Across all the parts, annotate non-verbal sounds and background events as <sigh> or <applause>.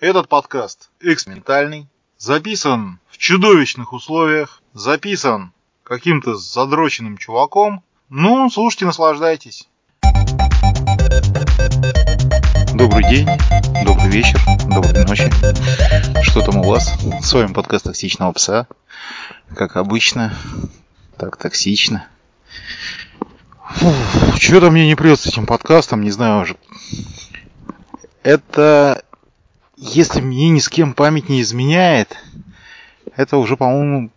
Этот подкаст экспериментальный, записан в чудовищных условиях, записан каким-то задроченным чуваком. Ну, слушайте, наслаждайтесь. Добрый день, добрый вечер, доброй ночи. Что там у вас? С вами подкаст «Токсичного пса». Как обычно, так токсично. Что-то мне не прет с этим подкастом, не знаю уже. Это если мне ни с кем память не изменяет, это уже, по-моему,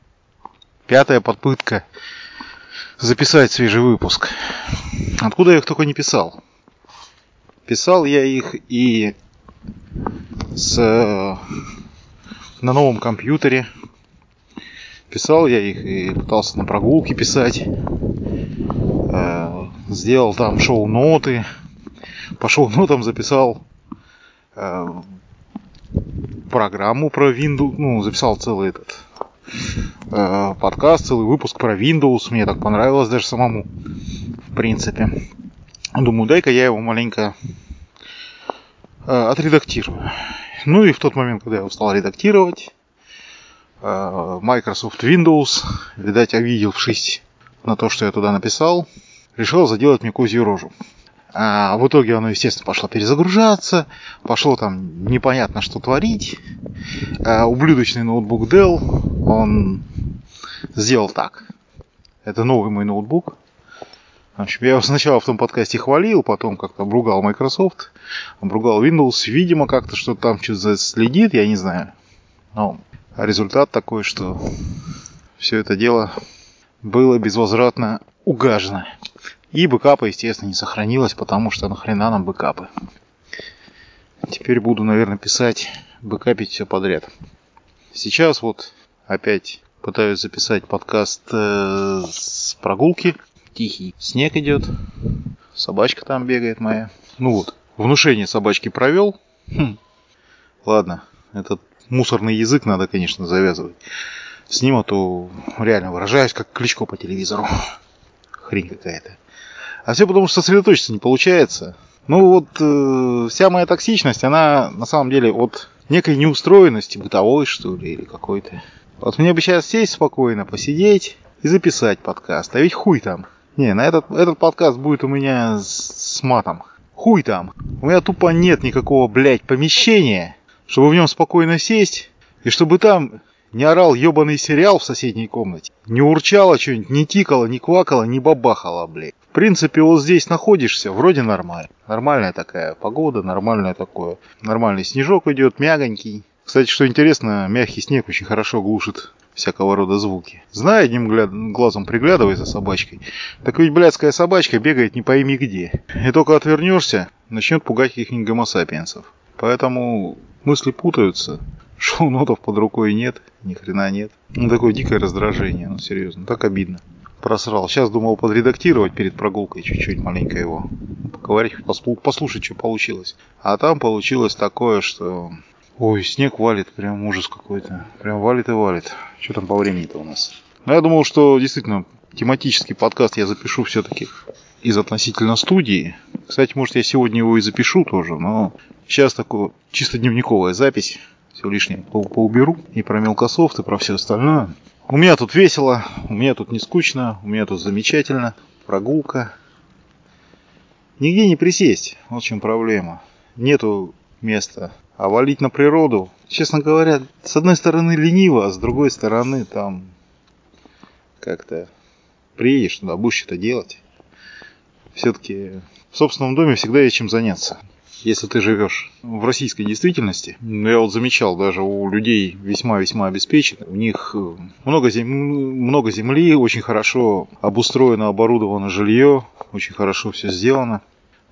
пятая попытка записать свежий выпуск. Откуда я их только не писал. Писал я их и с, на новом компьютере. Писал я их и пытался на прогулке писать. Э, сделал там шоу-ноты. По шоу-нотам записал э, программу про Windows, ну, записал целый этот э, подкаст, целый выпуск про Windows. Мне так понравилось даже самому, в принципе. Думаю, дай-ка я его маленько э, отредактирую. Ну и в тот момент, когда я его редактировать, э, Microsoft Windows, видать, обидевшись на то, что я туда написал, решил заделать мне козью рожу. А в итоге оно, естественно, пошло перезагружаться, пошло там непонятно что творить. А ублюдочный ноутбук Dell, он сделал так. Это новый мой ноутбук. Общем, я его сначала в том подкасте хвалил, потом как-то обругал Microsoft, обругал Windows. Видимо, как-то что-то там что-то следит, я не знаю. Но результат такой, что все это дело было безвозвратно угажено. И бэкапа, естественно, не сохранилось, потому что нахрена нам бэкапы. Теперь буду, наверное, писать, бэкапить все подряд. Сейчас вот опять пытаюсь записать подкаст э, с прогулки. Тихий снег идет. Собачка там бегает моя. Ну вот, внушение собачки провел. Хм. Ладно, этот мусорный язык надо, конечно, завязывать. С ним, а то реально выражаюсь, как Кличко по телевизору. Хрень какая-то. А все потому, что сосредоточиться не получается. Ну вот э, вся моя токсичность, она на самом деле от некой неустроенности бытовой, что ли, или какой-то. Вот мне бы сейчас сесть спокойно, посидеть и записать подкаст. А ведь хуй там. Не, на этот, этот подкаст будет у меня с, с матом. Хуй там. У меня тупо нет никакого, блядь, помещения, чтобы в нем спокойно сесть, и чтобы там не орал ебаный сериал в соседней комнате, не урчало что-нибудь, не тикало, не квакало, не бабахало, блядь. В принципе, вот здесь находишься, вроде нормально. Нормальная такая погода, нормальное такое. Нормальный снежок идет, мягонький. Кстати, что интересно, мягкий снег очень хорошо глушит всякого рода звуки. Знаю, одним глазом приглядывай за собачкой. Так ведь блядская собачка бегает не пойми где. И только отвернешься, начнет пугать каких-нибудь гомосапиенсов. Поэтому мысли путаются. Шоу-нотов под рукой нет, ни хрена нет. Ну, такое дикое раздражение, ну серьезно, так обидно просрал. Сейчас думал подредактировать перед прогулкой чуть-чуть маленько его. Поговорить, послушать, что получилось. А там получилось такое, что... Ой, снег валит, прям ужас какой-то. Прям валит и валит. Что там по времени-то у нас? Ну, я думал, что действительно тематический подкаст я запишу все-таки из относительно студии. Кстати, может, я сегодня его и запишу тоже, но сейчас такое чисто дневниковая запись. Все лишнее поуберу и про мелкософт, и про все остальное. У меня тут весело, у меня тут не скучно, у меня тут замечательно. Прогулка. Нигде не присесть, в чем проблема. Нету места. А валить на природу, честно говоря, с одной стороны лениво, а с другой стороны там как-то приедешь туда, будешь что-то делать. Все-таки в собственном доме всегда есть чем заняться если ты живешь в российской действительности, я вот замечал даже у людей весьма-весьма обеспеченных, у них э, много, зем... много земли, очень хорошо обустроено, оборудовано жилье, очень хорошо все сделано,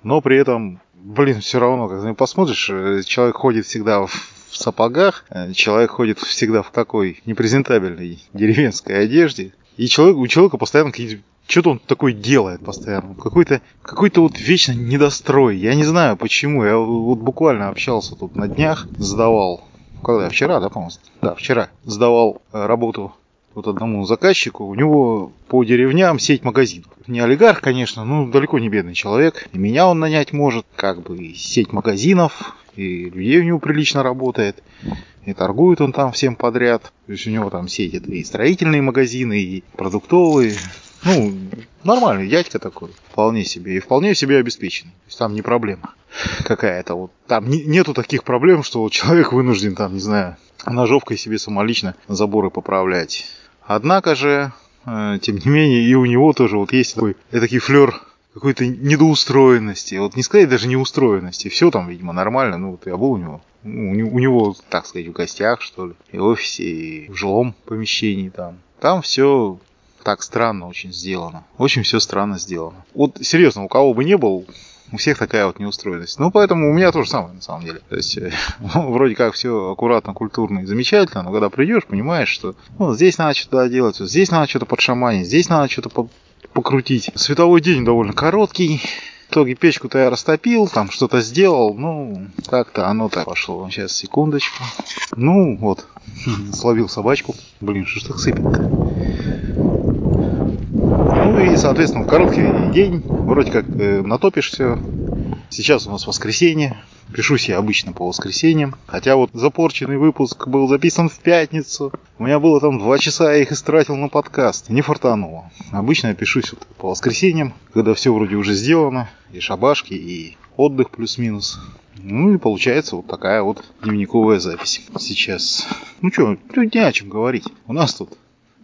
но при этом, блин, все равно, когда посмотришь, э, человек ходит всегда в в сапогах, э, человек ходит всегда в такой непрезентабельной деревенской одежде, и человек, у человека постоянно какие-то что-то он такое делает постоянно. Какой-то какой вот вечно недострой. Я не знаю почему. Я вот буквально общался тут на днях, сдавал. Когда? Вчера, да, по-моему? Да, вчера. Сдавал э, работу вот одному заказчику, у него по деревням сеть магазинов. Не олигарх, конечно, но далеко не бедный человек. И меня он нанять может, как бы сеть магазинов, и людей у него прилично работает, и торгует он там всем подряд. То есть у него там сеть это и строительные магазины, и продуктовые. Ну, нормальный дядька такой, вполне себе, и вполне себе обеспеченный. То есть там не проблема какая-то. Вот там не, нету таких проблем, что человек вынужден там, не знаю, ножовкой себе самолично заборы поправлять. Однако же, э, тем не менее, и у него тоже вот есть такой такой флер какой-то недоустроенности. Вот не сказать даже неустроенности. Все там, видимо, нормально. Ну, вот я был у него. Ну, у него, так сказать, в гостях, что ли. И в офисе, и в жилом помещении там. Там все так странно очень сделано. Очень все странно сделано. Вот серьезно, у кого бы не был, у всех такая вот неустроенность. Ну, поэтому у меня тоже самое, на самом деле. То есть, э, <laughs> вроде как все аккуратно, культурно и замечательно, но когда придешь, понимаешь, что ну, здесь надо что-то делать, вот здесь надо что-то подшаманить, здесь надо что-то по покрутить. Световой день довольно короткий. В итоге печку-то я растопил, там что-то сделал, ну, как-то оно так пошло. Сейчас, секундочку. Ну, вот, <laughs> словил собачку. Блин, что ж так сыпет-то? Соответственно, в короткий день вроде как э, все. Сейчас у нас воскресенье. Пишусь я обычно по воскресеньям. Хотя вот запорченный выпуск был записан в пятницу. У меня было там два часа, я их истратил на подкаст. Не фартануло. Обычно я пишусь вот по воскресеньям, когда все вроде уже сделано. И шабашки, и отдых плюс-минус. Ну и получается вот такая вот дневниковая запись сейчас. Ну что, не о чем говорить. У нас тут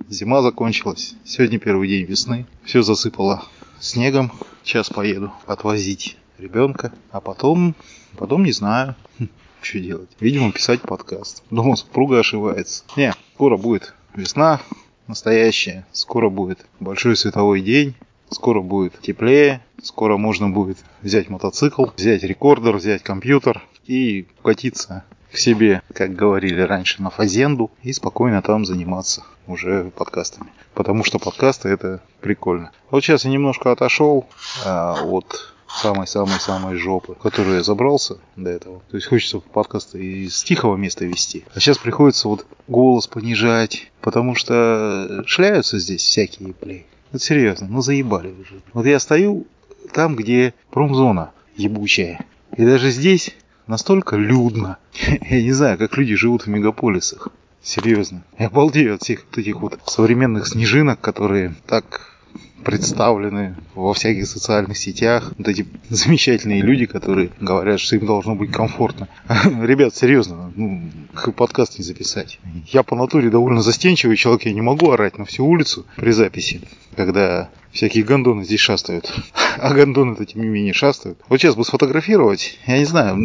Зима закончилась. Сегодня первый день весны. Все засыпало снегом. Сейчас поеду отвозить ребенка. А потом, потом не знаю, <laughs> что делать. Видимо, писать подкаст. Думал, супруга ошибается. Не, скоро будет весна настоящая. Скоро будет большой световой день. Скоро будет теплее. Скоро можно будет взять мотоцикл, взять рекордер, взять компьютер и катиться к себе, как говорили раньше, на фазенду и спокойно там заниматься уже подкастами. Потому что подкасты это прикольно. Вот сейчас я немножко отошел а, от самой-самой-самой жопы, в которую я забрался до этого. То есть хочется подкасты из тихого места вести. А сейчас приходится вот голос понижать, потому что шляются здесь всякие, блин. Это серьезно, ну заебали уже. Вот я стою там, где промзона ебучая. И даже здесь настолько людно. <laughs> Я не знаю, как люди живут в мегаполисах. Серьезно. Я обалдею от всех этих вот современных снежинок, которые так представлены во всяких социальных сетях. Вот эти замечательные люди, которые говорят, что им должно быть комфортно. <laughs> Ребят, серьезно, ну, подкаст не записать. Я по натуре довольно застенчивый человек, я не могу орать на всю улицу при записи, когда всякие гондоны здесь шастают. <laughs> А гондоны-то, тем не менее, шастают. Вот сейчас бы сфотографировать, я не знаю,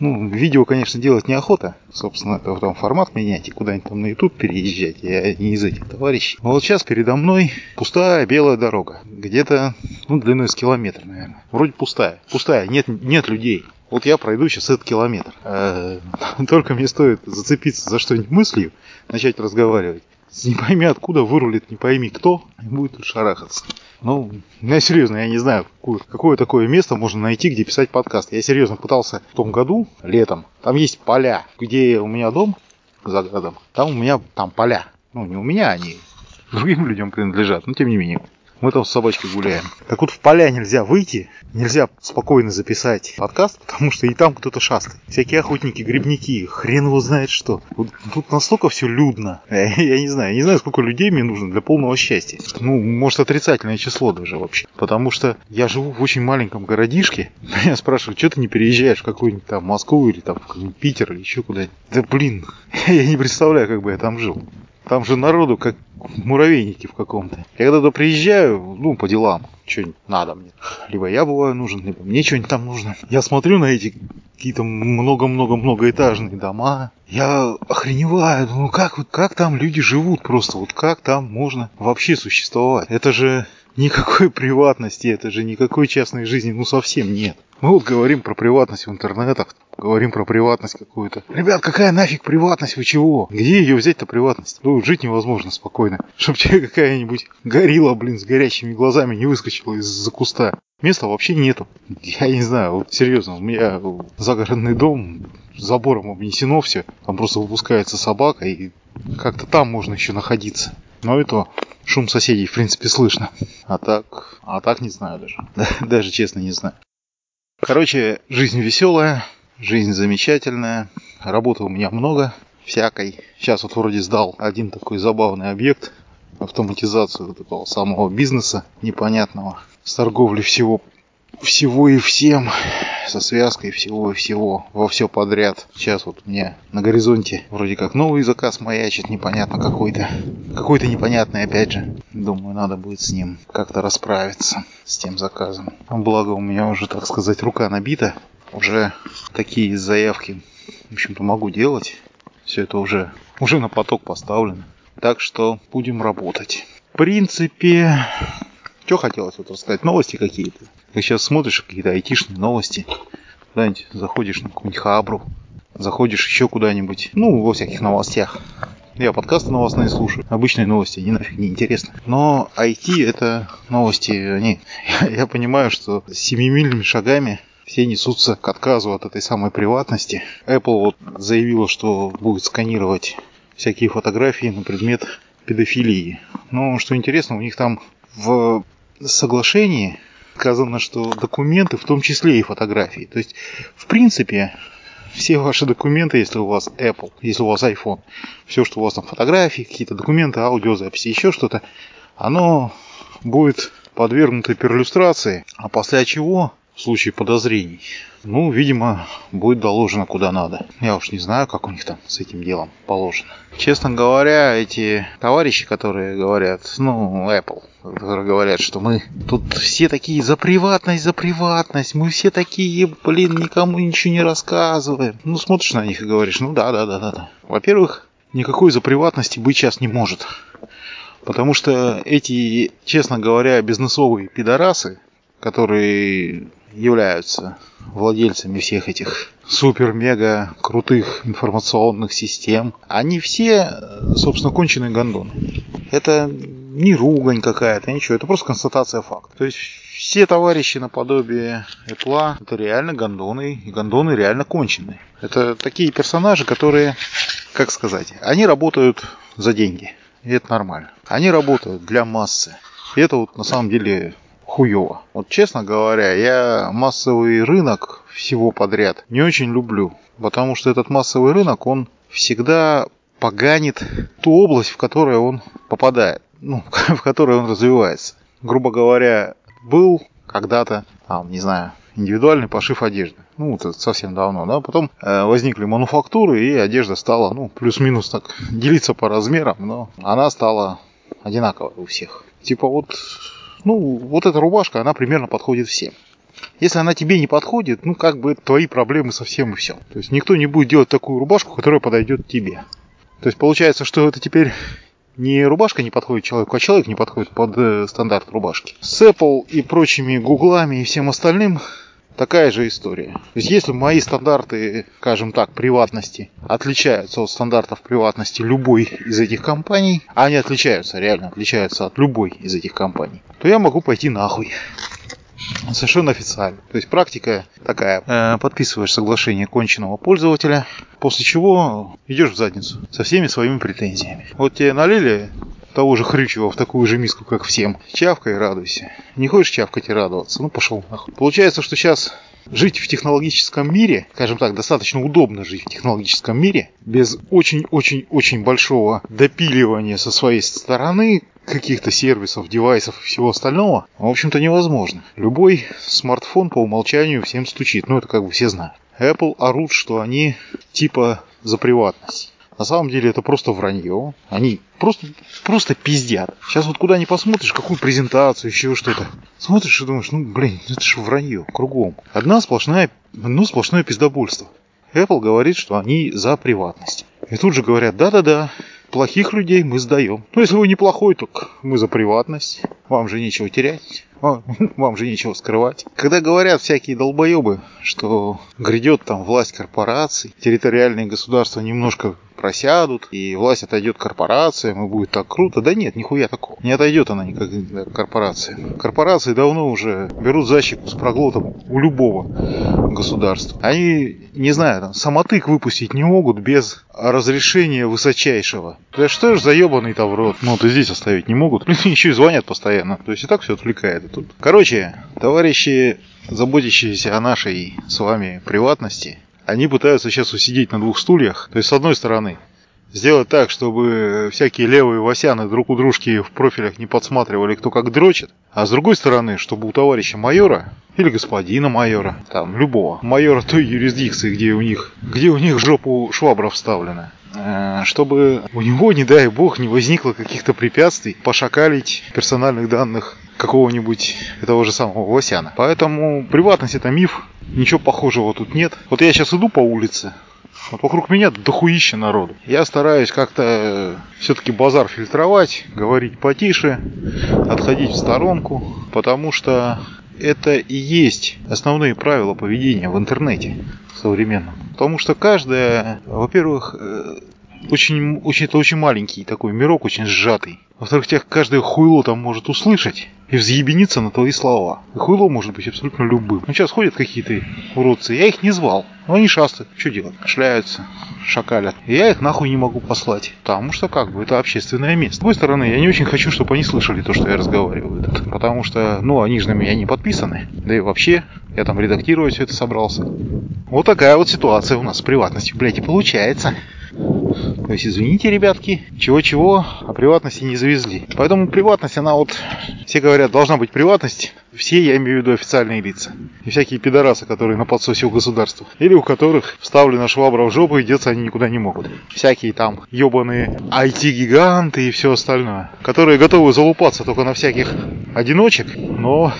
ну, видео, конечно, делать неохота. Собственно, там формат менять и куда-нибудь там на YouTube переезжать. Я не из этих товарищей. Но вот сейчас передо мной пустая белая дорога. Где-то, ну, длиной с километр, наверное. Вроде пустая. Пустая, нет, нет людей. Вот я пройду сейчас этот километр. Э, <laughs> только мне стоит зацепиться за что-нибудь мыслью, начать разговаривать не пойми откуда вырулит, не пойми кто, и будет шарахаться. Ну, я серьезно, я не знаю, какое, какое такое место можно найти, где писать подкаст. Я серьезно пытался в том году, летом, там есть поля, где у меня дом за городом, там у меня там поля. Ну, не у меня, они <laughs> другим людям принадлежат, но тем не менее. Мы там с собачкой гуляем. Так вот в поля нельзя выйти, нельзя спокойно записать подкаст, потому что и там кто-то шастает. Всякие охотники, грибники, хрен его знает что. Вот тут настолько все людно. Я, я не знаю, не знаю, сколько людей мне нужно для полного счастья. Ну, может, отрицательное число даже вообще. Потому что я живу в очень маленьком городишке. <laughs> Меня спрашивают, что ты не переезжаешь в какую-нибудь там Москву или там в Питер или еще куда-нибудь. Да блин, <laughs> я не представляю, как бы я там жил. Там же народу как муравейники в каком-то. Я когда туда приезжаю, ну, по делам, что-нибудь надо мне. Либо я бываю нужен, либо мне что-нибудь там нужно. Я смотрю на эти какие-то много-много-многоэтажные дома. Я охреневаю, ну как, вот как там люди живут просто, вот как там можно вообще существовать? Это же никакой приватности, это же никакой частной жизни, ну совсем нет. Мы вот говорим про приватность в интернетах, говорим про приватность какую-то. Ребят, какая нафиг приватность, вы чего? Где ее взять-то приватность? Ну, жить невозможно спокойно. <laughs> Чтоб тебе какая-нибудь горилла, блин, с горящими глазами не выскочила из-за куста. Места вообще нету. Я не знаю, вот серьезно, у меня загородный дом, забором обнесено все. Там просто выпускается собака, и как-то там можно еще находиться. Но это шум соседей, в принципе, слышно. А так, а так не знаю даже. <laughs> Даже честно не знаю. Короче, жизнь веселая, Жизнь замечательная. Работы у меня много всякой. Сейчас вот вроде сдал один такой забавный объект. Автоматизацию такого самого бизнеса непонятного. С торговли всего всего и всем, со связкой всего и всего, во все подряд. Сейчас вот меня на горизонте вроде как новый заказ маячит, непонятно какой-то. Какой-то непонятный опять же. Думаю, надо будет с ним как-то расправиться, с тем заказом. Благо у меня уже, так сказать, рука набита. Уже такие заявки, в общем-то, могу делать. Все это уже, уже на поток поставлено. Так что будем работать. В принципе, что хотелось вот рассказать? Новости какие-то. Ты сейчас смотришь какие-то айтишные новости. Куда-нибудь заходишь на какую-нибудь хабру. Заходишь еще куда-нибудь. Ну, во всяких новостях. Я подкасты новостные слушаю. Обычные новости, они нафиг не интересны. Но IT это новости, они... <laughs> Я понимаю, что семимильными шагами все несутся к отказу от этой самой приватности. Apple вот заявила, что будет сканировать всякие фотографии на предмет педофилии. Но что интересно, у них там в соглашении сказано, что документы, в том числе и фотографии. То есть, в принципе, все ваши документы, если у вас Apple, если у вас iPhone, все, что у вас там фотографии, какие-то документы, аудиозаписи, еще что-то, оно будет подвергнуто перлюстрации, а после чего в случае подозрений. Ну, видимо, будет доложено куда надо. Я уж не знаю, как у них там с этим делом положено. Честно говоря, эти товарищи, которые говорят, ну, Apple, которые говорят, что мы тут все такие за приватность, за приватность, мы все такие, блин, никому ничего не рассказываем. Ну, смотришь на них и говоришь, ну да, да, да, да, да. Во-первых, никакой за приватности быть сейчас не может. Потому что эти, честно говоря, бизнесовые пидорасы, которые являются владельцами всех этих супер-мега крутых информационных систем, они все, собственно, конченые гондоны. Это не ругань какая-то, ничего, это просто констатация факта. То есть все товарищи наподобие Apple это реально гондоны, и гондоны реально конченые. Это такие персонажи, которые, как сказать, они работают за деньги. И это нормально. Они работают для массы. И это вот на самом деле хуево. Вот честно говоря, я массовый рынок всего подряд не очень люблю, потому что этот массовый рынок, он всегда поганит ту область, в которую он попадает, ну, <laughs> в которой он развивается. Грубо говоря, был когда-то, там, не знаю, индивидуальный пошив одежды. Ну, это совсем давно, да. Потом э, возникли мануфактуры, и одежда стала, ну, плюс-минус так <laughs> делиться по размерам, но она стала одинаковой у всех. Типа вот ну, вот эта рубашка, она примерно подходит всем. Если она тебе не подходит, ну, как бы твои проблемы совсем и все. То есть никто не будет делать такую рубашку, которая подойдет тебе. То есть получается, что это теперь не рубашка не подходит человеку, а человек не подходит под э, стандарт рубашки. С Apple и прочими гуглами и всем остальным такая же история. То есть если мои стандарты, скажем так, приватности отличаются от стандартов приватности любой из этих компаний, а они отличаются, реально отличаются от любой из этих компаний, то я могу пойти нахуй. Совершенно официально. То есть практика такая. Э, подписываешь соглашение конченного пользователя, после чего идешь в задницу со всеми своими претензиями. Вот тебе налили того же хрючего в такую же миску, как всем. Чавкай радуйся. Не хочешь чавкать и радоваться? Ну, пошел нахуй. Получается, что сейчас жить в технологическом мире, скажем так, достаточно удобно жить в технологическом мире, без очень-очень-очень большого допиливания со своей стороны каких-то сервисов, девайсов и всего остального, в общем-то, невозможно. Любой смартфон по умолчанию всем стучит, ну это как бы все знают. Apple орут, что они типа за приватность. На самом деле это просто вранье. Они просто, просто пиздят. Сейчас вот куда ни посмотришь, какую презентацию, еще что-то. Смотришь и думаешь, ну блин, это же вранье кругом. Одна сплошная, одно сплошное пиздобольство. Apple говорит, что они за приватность. И тут же говорят, да-да-да, плохих людей мы сдаем. Ну, если вы неплохой, то мы за приватность. Вам же нечего терять. Вам <laughs> же нечего скрывать. Когда говорят всякие долбоебы, что грядет там власть корпораций, территориальные государства немножко просядут, и власть отойдет корпорациям, и будет так круто. Да нет, нихуя такого. Не отойдет она никак корпорации. Корпорации давно уже берут защику с проглотом у любого государства. Они, не знаю, там, самотык выпустить не могут без разрешения высочайшего. Да что ж заебанный-то в рот. Ну, то здесь оставить не могут. <laughs> Еще и звонят постоянно. То есть и так все отвлекает. Тут. Короче, товарищи, заботящиеся о нашей с вами приватности, они пытаются сейчас усидеть на двух стульях. То есть, с одной стороны, сделать так, чтобы всякие левые васяны друг у дружки в профилях не подсматривали, кто как дрочит. А с другой стороны, чтобы у товарища майора или господина майора, там, любого, майора той юрисдикции, где у них, где у них жопу швабра вставлена, э, чтобы у него, не дай бог, не возникло каких-то препятствий пошакалить персональных данных какого-нибудь того же самого Васяна. Поэтому приватность это миф, ничего похожего тут нет. Вот я сейчас иду по улице, вот вокруг меня дохуища народу. Я стараюсь как-то все-таки базар фильтровать, говорить потише, отходить в сторонку, потому что это и есть основные правила поведения в интернете современном. Потому что каждая, во-первых, э, очень, очень, это очень маленький такой мирок, очень сжатый. Во-вторых, тебя каждое хуйло там может услышать и взъебениться на твои слова. И хуйло может быть абсолютно любым. Ну, сейчас ходят какие-то уродцы, я их не звал. Но они шастают. Что делать? Шляются, шакалят. И я их нахуй не могу послать. Потому что как бы это общественное место. С другой стороны, я не очень хочу, чтобы они слышали то, что я разговариваю. Этот, потому что, ну, они же на меня не подписаны. Да и вообще, я там редактировать все это собрался. Вот такая вот ситуация у нас с приватностью, блядь, и получается. То есть, извините, ребятки, чего-чего, а приватности не завезли. Поэтому приватность, она вот, все говорят, должна быть приватность. Все, я имею в виду официальные лица. И всякие пидорасы, которые на подсосе у государства. Или у которых вставлена швабра в жопу, и деться они никуда не могут. Всякие там ебаные IT-гиганты и все остальное. Которые готовы залупаться только на всяких одиночек, но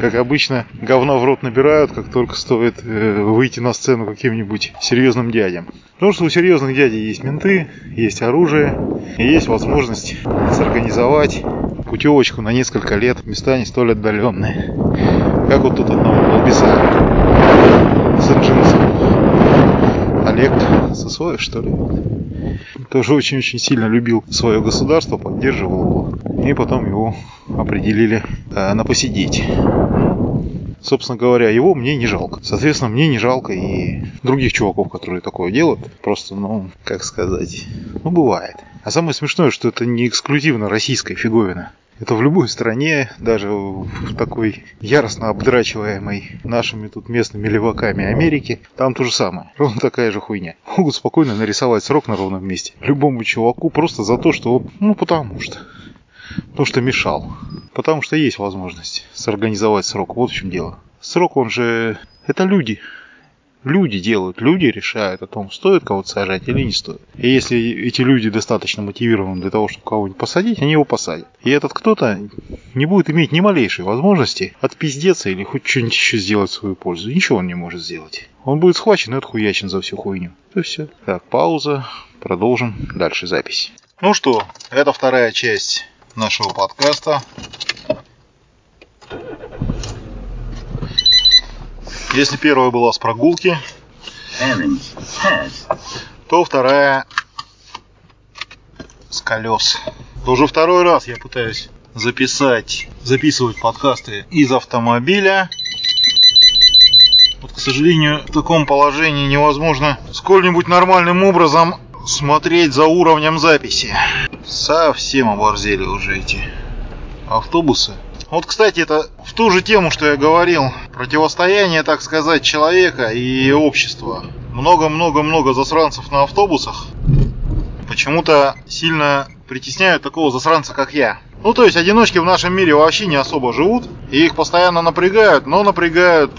как обычно, говна в рот набирают, как только стоит э, выйти на сцену каким-нибудь серьезным дядям. Потому что у серьезных дядей есть менты, есть оружие, и есть возможность сорганизовать путевочку на несколько лет в места не столь отдаленные. Как вот тут одного балбеса с джинсом. Олег Сосоев, что ли? Тоже очень-очень сильно любил свое государство, поддерживал его. И потом его определили э, на посидеть. Собственно говоря, его мне не жалко. Соответственно, мне не жалко и других чуваков, которые такое делают. Просто, ну, как сказать, ну, бывает. А самое смешное, что это не эксклюзивно российская фиговина. Это в любой стране, даже в такой яростно обдрачиваемой нашими тут местными леваками Америки, там то же самое. Ровно такая же хуйня. Могут спокойно нарисовать срок на ровном месте. Любому чуваку просто за то, что ну потому что. Потому что мешал. Потому что есть возможность сорганизовать срок. Вот в чем дело. Срок, он же... Это люди. Люди делают, люди решают о том, стоит кого-то сажать или не стоит. И если эти люди достаточно мотивированы для того, чтобы кого-нибудь посадить, они его посадят. И этот кто-то не будет иметь ни малейшей возможности отпиздеться или хоть что-нибудь еще сделать в свою пользу. Ничего он не может сделать. Он будет схвачен и отхуячен за всю хуйню. То все. Так, пауза. Продолжим дальше запись. Ну что, это вторая часть нашего подкаста. Если первая была с прогулки, то вторая с колес. Уже второй раз я пытаюсь записать, записывать подкасты из автомобиля. Вот, к сожалению, в таком положении невозможно сколь-нибудь нормальным образом смотреть за уровнем записи. Совсем оборзели уже эти автобусы. Вот, кстати, это в ту же тему, что я говорил. Противостояние, так сказать, человека и общества. Много-много-много засранцев на автобусах почему-то сильно притесняют такого засранца, как я. Ну, то есть, одиночки в нашем мире вообще не особо живут. И их постоянно напрягают, но напрягают...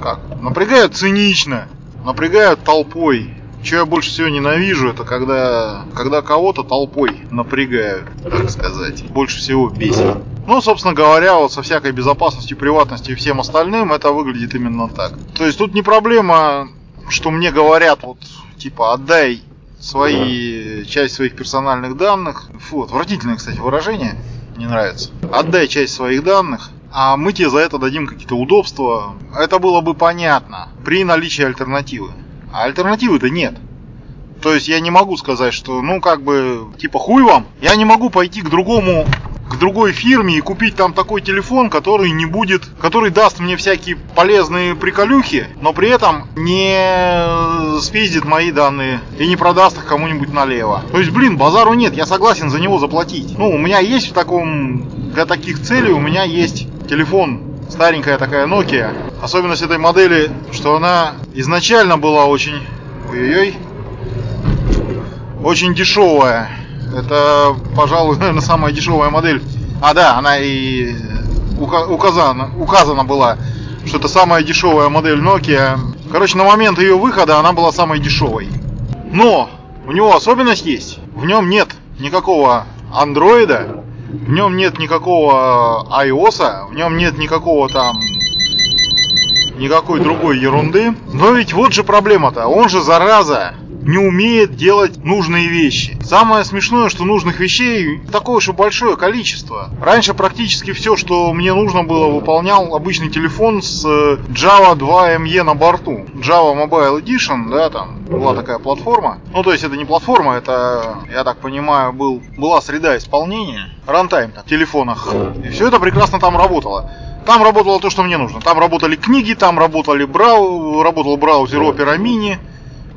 Как? Напрягают цинично. Напрягают толпой. Что я больше всего ненавижу, это когда, когда кого-то толпой напрягают, так сказать. Больше всего бесит. Ну, собственно говоря, вот со всякой безопасностью, приватностью и всем остальным это выглядит именно так. То есть тут не проблема, что мне говорят, вот, типа, отдай свои, часть своих персональных данных. Фу, отвратительное, кстати, выражение. Не нравится. Отдай часть своих данных, а мы тебе за это дадим какие-то удобства. Это было бы понятно при наличии альтернативы. А альтернативы-то нет. То есть я не могу сказать, что, ну, как бы, типа, хуй вам. Я не могу пойти к другому к другой фирме и купить там такой телефон, который не будет, который даст мне всякие полезные приколюхи, но при этом не спиздит мои данные и не продаст их кому-нибудь налево. То есть, блин, базару нет, я согласен за него заплатить. Ну, у меня есть в таком, для таких целей у меня есть телефон старенькая такая Nokia. Особенность этой модели, что она изначально была очень... Ой-ой-ой. Очень дешевая. Это, пожалуй, <laughs> наверное, самая дешевая модель. А, да, она и указана, указана была, что это самая дешевая модель Nokia. Короче, на момент ее выхода она была самой дешевой. Но у него особенность есть. В нем нет никакого андроида, в нем нет никакого iOS, в нем нет никакого там никакой другой ерунды. Но ведь вот же проблема-то, он же зараза не умеет делать нужные вещи. Самое смешное, что нужных вещей такое уж и большое количество. Раньше практически все, что мне нужно было, выполнял обычный телефон с э, Java 2 ME на борту. Java Mobile Edition, да, там была такая платформа. Ну, то есть это не платформа, это, я так понимаю, был, была среда исполнения. Рантайм в телефонах. И все это прекрасно там работало. Там работало то, что мне нужно. Там работали книги, там работали брау... работал браузер Opera Mini.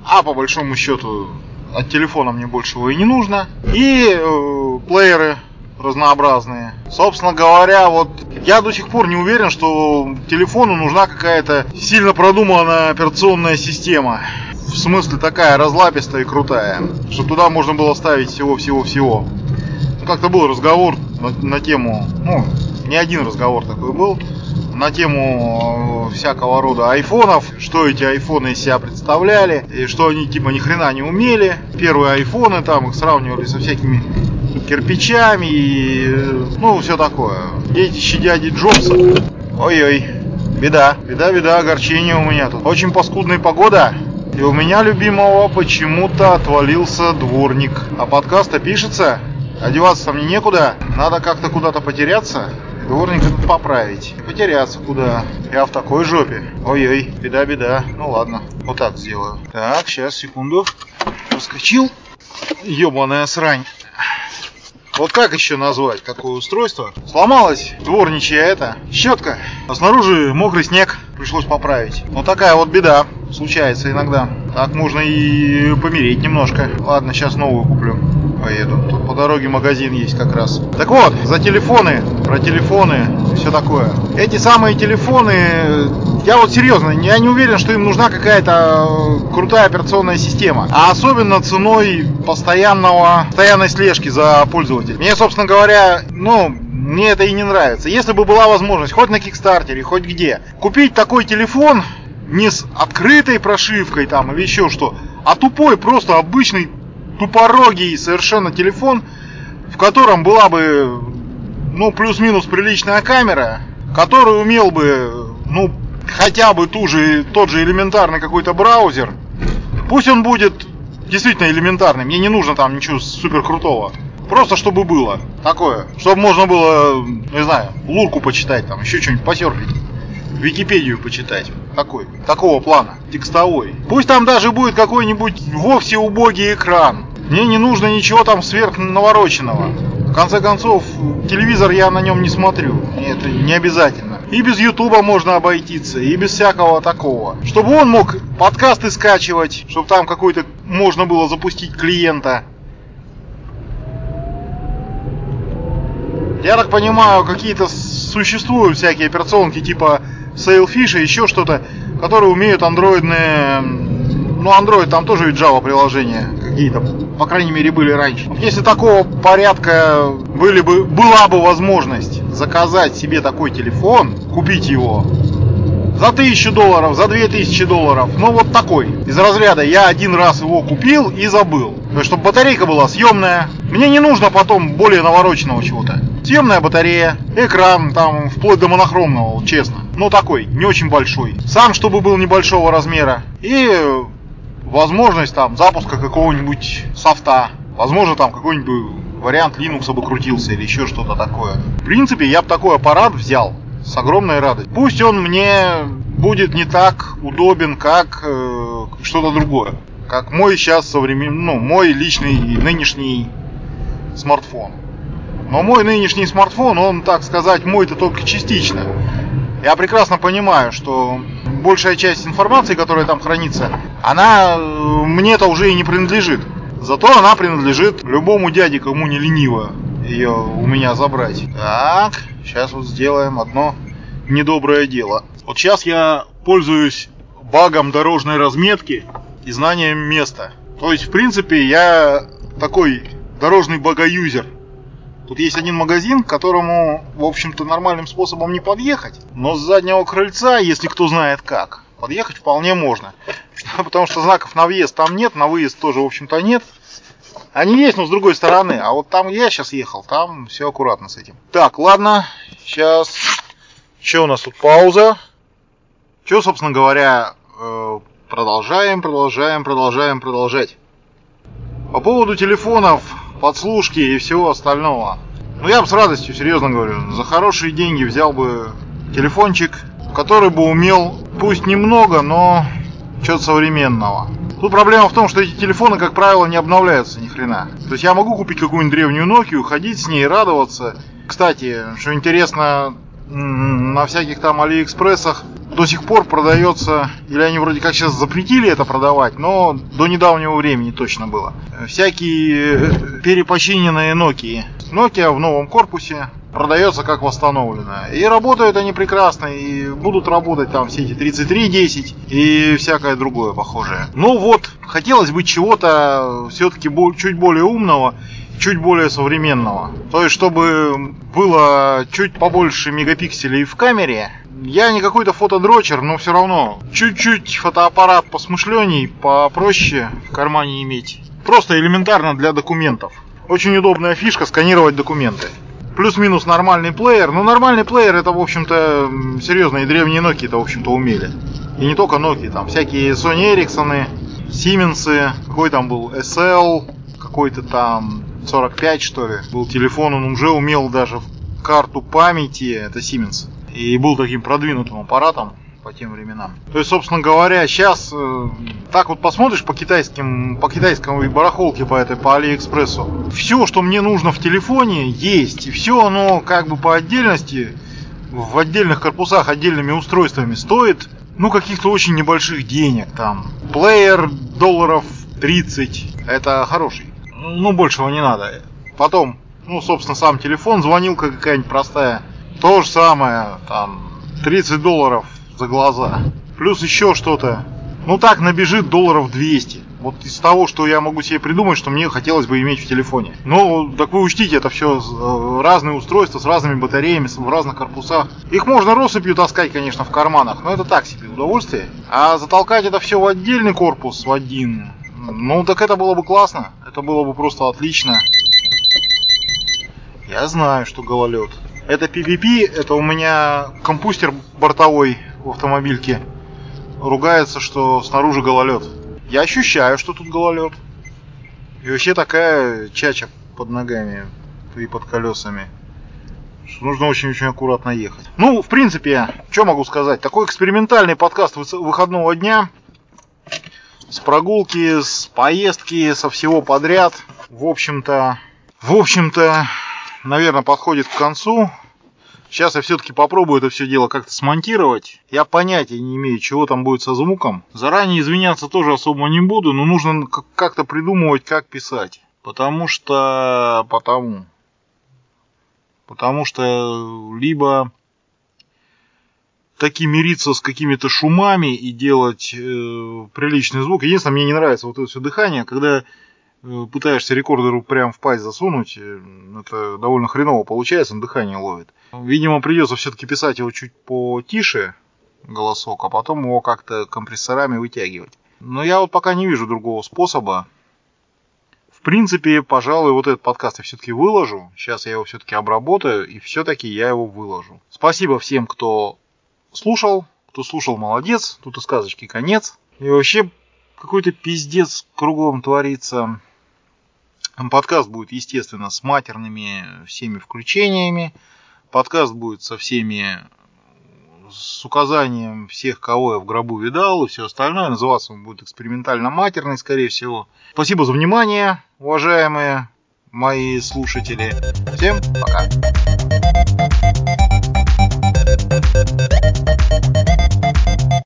А по большому счету от телефона мне большего и не нужно. И э, плееры разнообразные. Собственно говоря, вот я до сих пор не уверен, что телефону нужна какая-то сильно продуманная операционная система. В смысле такая разлапистая и крутая. Что туда можно было ставить всего-всего-всего. Ну, как-то был разговор на, на тему, ну, не один разговор такой был, на тему э, всякого рода айфонов, что эти айфоны из себя представляли, и что они типа ни хрена не умели. Первые айфоны там их сравнивали со всякими кирпичами и ну все такое. Детище дяди Джобса. Ой-ой, беда, беда, беда, огорчение у меня тут. Очень паскудная погода. И у меня любимого почему-то отвалился дворник. А подкаст-то пишется. Одеваться мне некуда. Надо как-то куда-то потеряться. Дворник поправить. Потеряться куда. Я в такой жопе. Ой-ой, беда-беда. Ну ладно, вот так сделаю. Так, сейчас, секунду. Проскочил. Ёбаная срань. Вот как еще назвать, какое устройство? Сломалась дворничья эта щетка, а снаружи мокрый снег, пришлось поправить. Вот такая вот беда, случается иногда. Так можно и помереть немножко. Ладно, сейчас новую куплю поеду. Тут по дороге магазин есть как раз. Так вот, за телефоны, про телефоны, все такое. Эти самые телефоны, я вот серьезно, я не уверен, что им нужна какая-то э, крутая операционная система. А особенно ценой постоянного, постоянной слежки за пользователем. Мне, собственно говоря, ну, мне это и не нравится. Если бы была возможность, хоть на Кикстартере, хоть где, купить такой телефон не с открытой прошивкой там или еще что, а тупой, просто обычный тупорогий совершенно телефон, в котором была бы, ну, плюс-минус приличная камера, который умел бы, ну, хотя бы ту же, тот же элементарный какой-то браузер. Пусть он будет действительно элементарный, мне не нужно там ничего супер крутого. Просто чтобы было такое, чтобы можно было, не знаю, лурку почитать, там еще что-нибудь посерфить. Википедию почитать. Такой, такого плана, текстовой. Пусть там даже будет какой-нибудь вовсе убогий экран. Мне не нужно ничего там сверх навороченного. В конце концов, телевизор я на нем не смотрю. Это не обязательно. И без Ютуба можно обойтиться, и без всякого такого. Чтобы он мог подкасты скачивать, чтобы там какой-то можно было запустить клиента. Я так понимаю, какие-то существуют всякие операционки типа Sailfish и еще что-то, которые умеют андроидные... Ну, Android там тоже ведь Java приложения какие-то по крайней мере, были раньше. Если такого порядка были бы, была бы возможность заказать себе такой телефон, купить его за тысячу долларов, за две тысячи долларов, ну вот такой. Из разряда я один раз его купил и забыл. Чтобы батарейка была съемная. Мне не нужно потом более навороченного чего-то. Съемная батарея, экран там вплоть до монохромного, честно. Ну такой, не очень большой. Сам, чтобы был небольшого размера. И возможность там запуска какого-нибудь софта. Возможно, там какой-нибудь вариант Linux бы крутился или еще что-то такое. В принципе, я бы такой аппарат взял с огромной радостью. Пусть он мне будет не так удобен, как э, что-то другое. Как мой сейчас современный, ну, мой личный нынешний смартфон. Но мой нынешний смартфон, он, так сказать, мой-то только частично. Я прекрасно понимаю, что большая часть информации, которая там хранится, она э, мне-то уже и не принадлежит. Зато она принадлежит любому дяде, кому не лениво ее у меня забрать. Так, сейчас вот сделаем одно недоброе дело. Вот сейчас я пользуюсь багом дорожной разметки и знанием места. То есть, в принципе, я такой дорожный багаюзер. Тут есть один магазин, к которому, в общем-то, нормальным способом не подъехать. Но с заднего крыльца, если кто знает как, подъехать вполне можно. <laughs> Потому что знаков на въезд там нет, на выезд тоже, в общем-то, нет. Они есть, но с другой стороны. А вот там я сейчас ехал, там все аккуратно с этим. Так, ладно, сейчас... Что у нас тут? Пауза. Что, собственно говоря, э, продолжаем, продолжаем, продолжаем, продолжать. По поводу телефонов, подслушки и всего остального. Ну, я бы с радостью, серьезно говорю, за хорошие деньги взял бы телефончик, который бы умел, пусть немного, но что-то современного. Тут проблема в том, что эти телефоны, как правило, не обновляются ни хрена. То есть я могу купить какую-нибудь древнюю Nokia, ходить с ней, радоваться. Кстати, что интересно, на всяких там Алиэкспрессах до сих пор продается, или они вроде как сейчас запретили это продавать, но до недавнего времени точно было. Всякие э, перепочиненные Nokia. Nokia в новом корпусе продается как восстановленная. И работают они прекрасно, и будут работать там все эти 3310 и всякое другое похожее. Ну вот, хотелось бы чего-то все-таки чуть более умного, чуть более современного. То есть, чтобы было чуть побольше мегапикселей в камере, я не какой-то фотодрочер, но все равно чуть-чуть фотоаппарат посмышленней, попроще в кармане иметь. Просто элементарно для документов. Очень удобная фишка сканировать документы. Плюс-минус нормальный плеер. Ну, нормальный плеер это, в общем-то, серьезно, и древние Nokia это, в общем-то, умели. И не только Nokia, там всякие Sony Ericsson, Siemens, какой там был, SL, какой-то там 45, что ли, был телефон, он уже умел даже карту памяти, это Siemens и был таким продвинутым аппаратом по тем временам. То есть, собственно говоря, сейчас э, так вот посмотришь по китайским, по китайскому барахолке по этой, по Алиэкспрессу, все, что мне нужно в телефоне, есть. И все оно как бы по отдельности, в отдельных корпусах, отдельными устройствами стоит, ну, каких-то очень небольших денег. Там, плеер долларов 30, это хороший. Ну, большего не надо. Потом, ну, собственно, сам телефон, звонилка какая-нибудь простая то же самое, там, 30 долларов за глаза. Плюс еще что-то. Ну так, набежит долларов 200. Вот из того, что я могу себе придумать, что мне хотелось бы иметь в телефоне. Ну, так вы учтите, это все э, разные устройства с разными батареями, в разных корпусах. Их можно россыпью таскать, конечно, в карманах, но это так себе удовольствие. А затолкать это все в отдельный корпус, в один, ну так это было бы классно. Это было бы просто отлично. Я знаю, что гололед. Это PPP, это у меня компустер бортовой в автомобильке. Ругается, что снаружи гололед. Я ощущаю, что тут гололед. И вообще такая чача под ногами и под колесами. Что нужно очень-очень аккуратно ехать. Ну, в принципе, что могу сказать? Такой экспериментальный подкаст выходного дня. С прогулки, с поездки, со всего подряд. В общем-то, в общем-то, наверное, подходит к концу. Сейчас я все-таки попробую это все дело как-то смонтировать. Я понятия не имею, чего там будет со звуком. Заранее извиняться тоже особо не буду, но нужно как-то придумывать, как писать. Потому что... Потому. Потому что либо таки мириться с какими-то шумами и делать э, приличный звук. Единственное, мне не нравится вот это все дыхание, когда пытаешься рекордеру прям в пасть засунуть, э, это довольно хреново получается, он дыхание ловит. Видимо, придется все-таки писать его чуть потише, голосок, а потом его как-то компрессорами вытягивать. Но я вот пока не вижу другого способа. В принципе, пожалуй, вот этот подкаст я все-таки выложу. Сейчас я его все-таки обработаю, и все-таки я его выложу. Спасибо всем, кто слушал. Кто слушал, молодец. Тут и сказочки конец. И вообще, какой-то пиздец кругом творится. Подкаст будет, естественно, с матерными всеми включениями. Подкаст будет со всеми с указанием всех, кого я в гробу видал и все остальное. Называться он будет экспериментально матерный, скорее всего. Спасибо за внимание, уважаемые мои слушатели. Всем пока.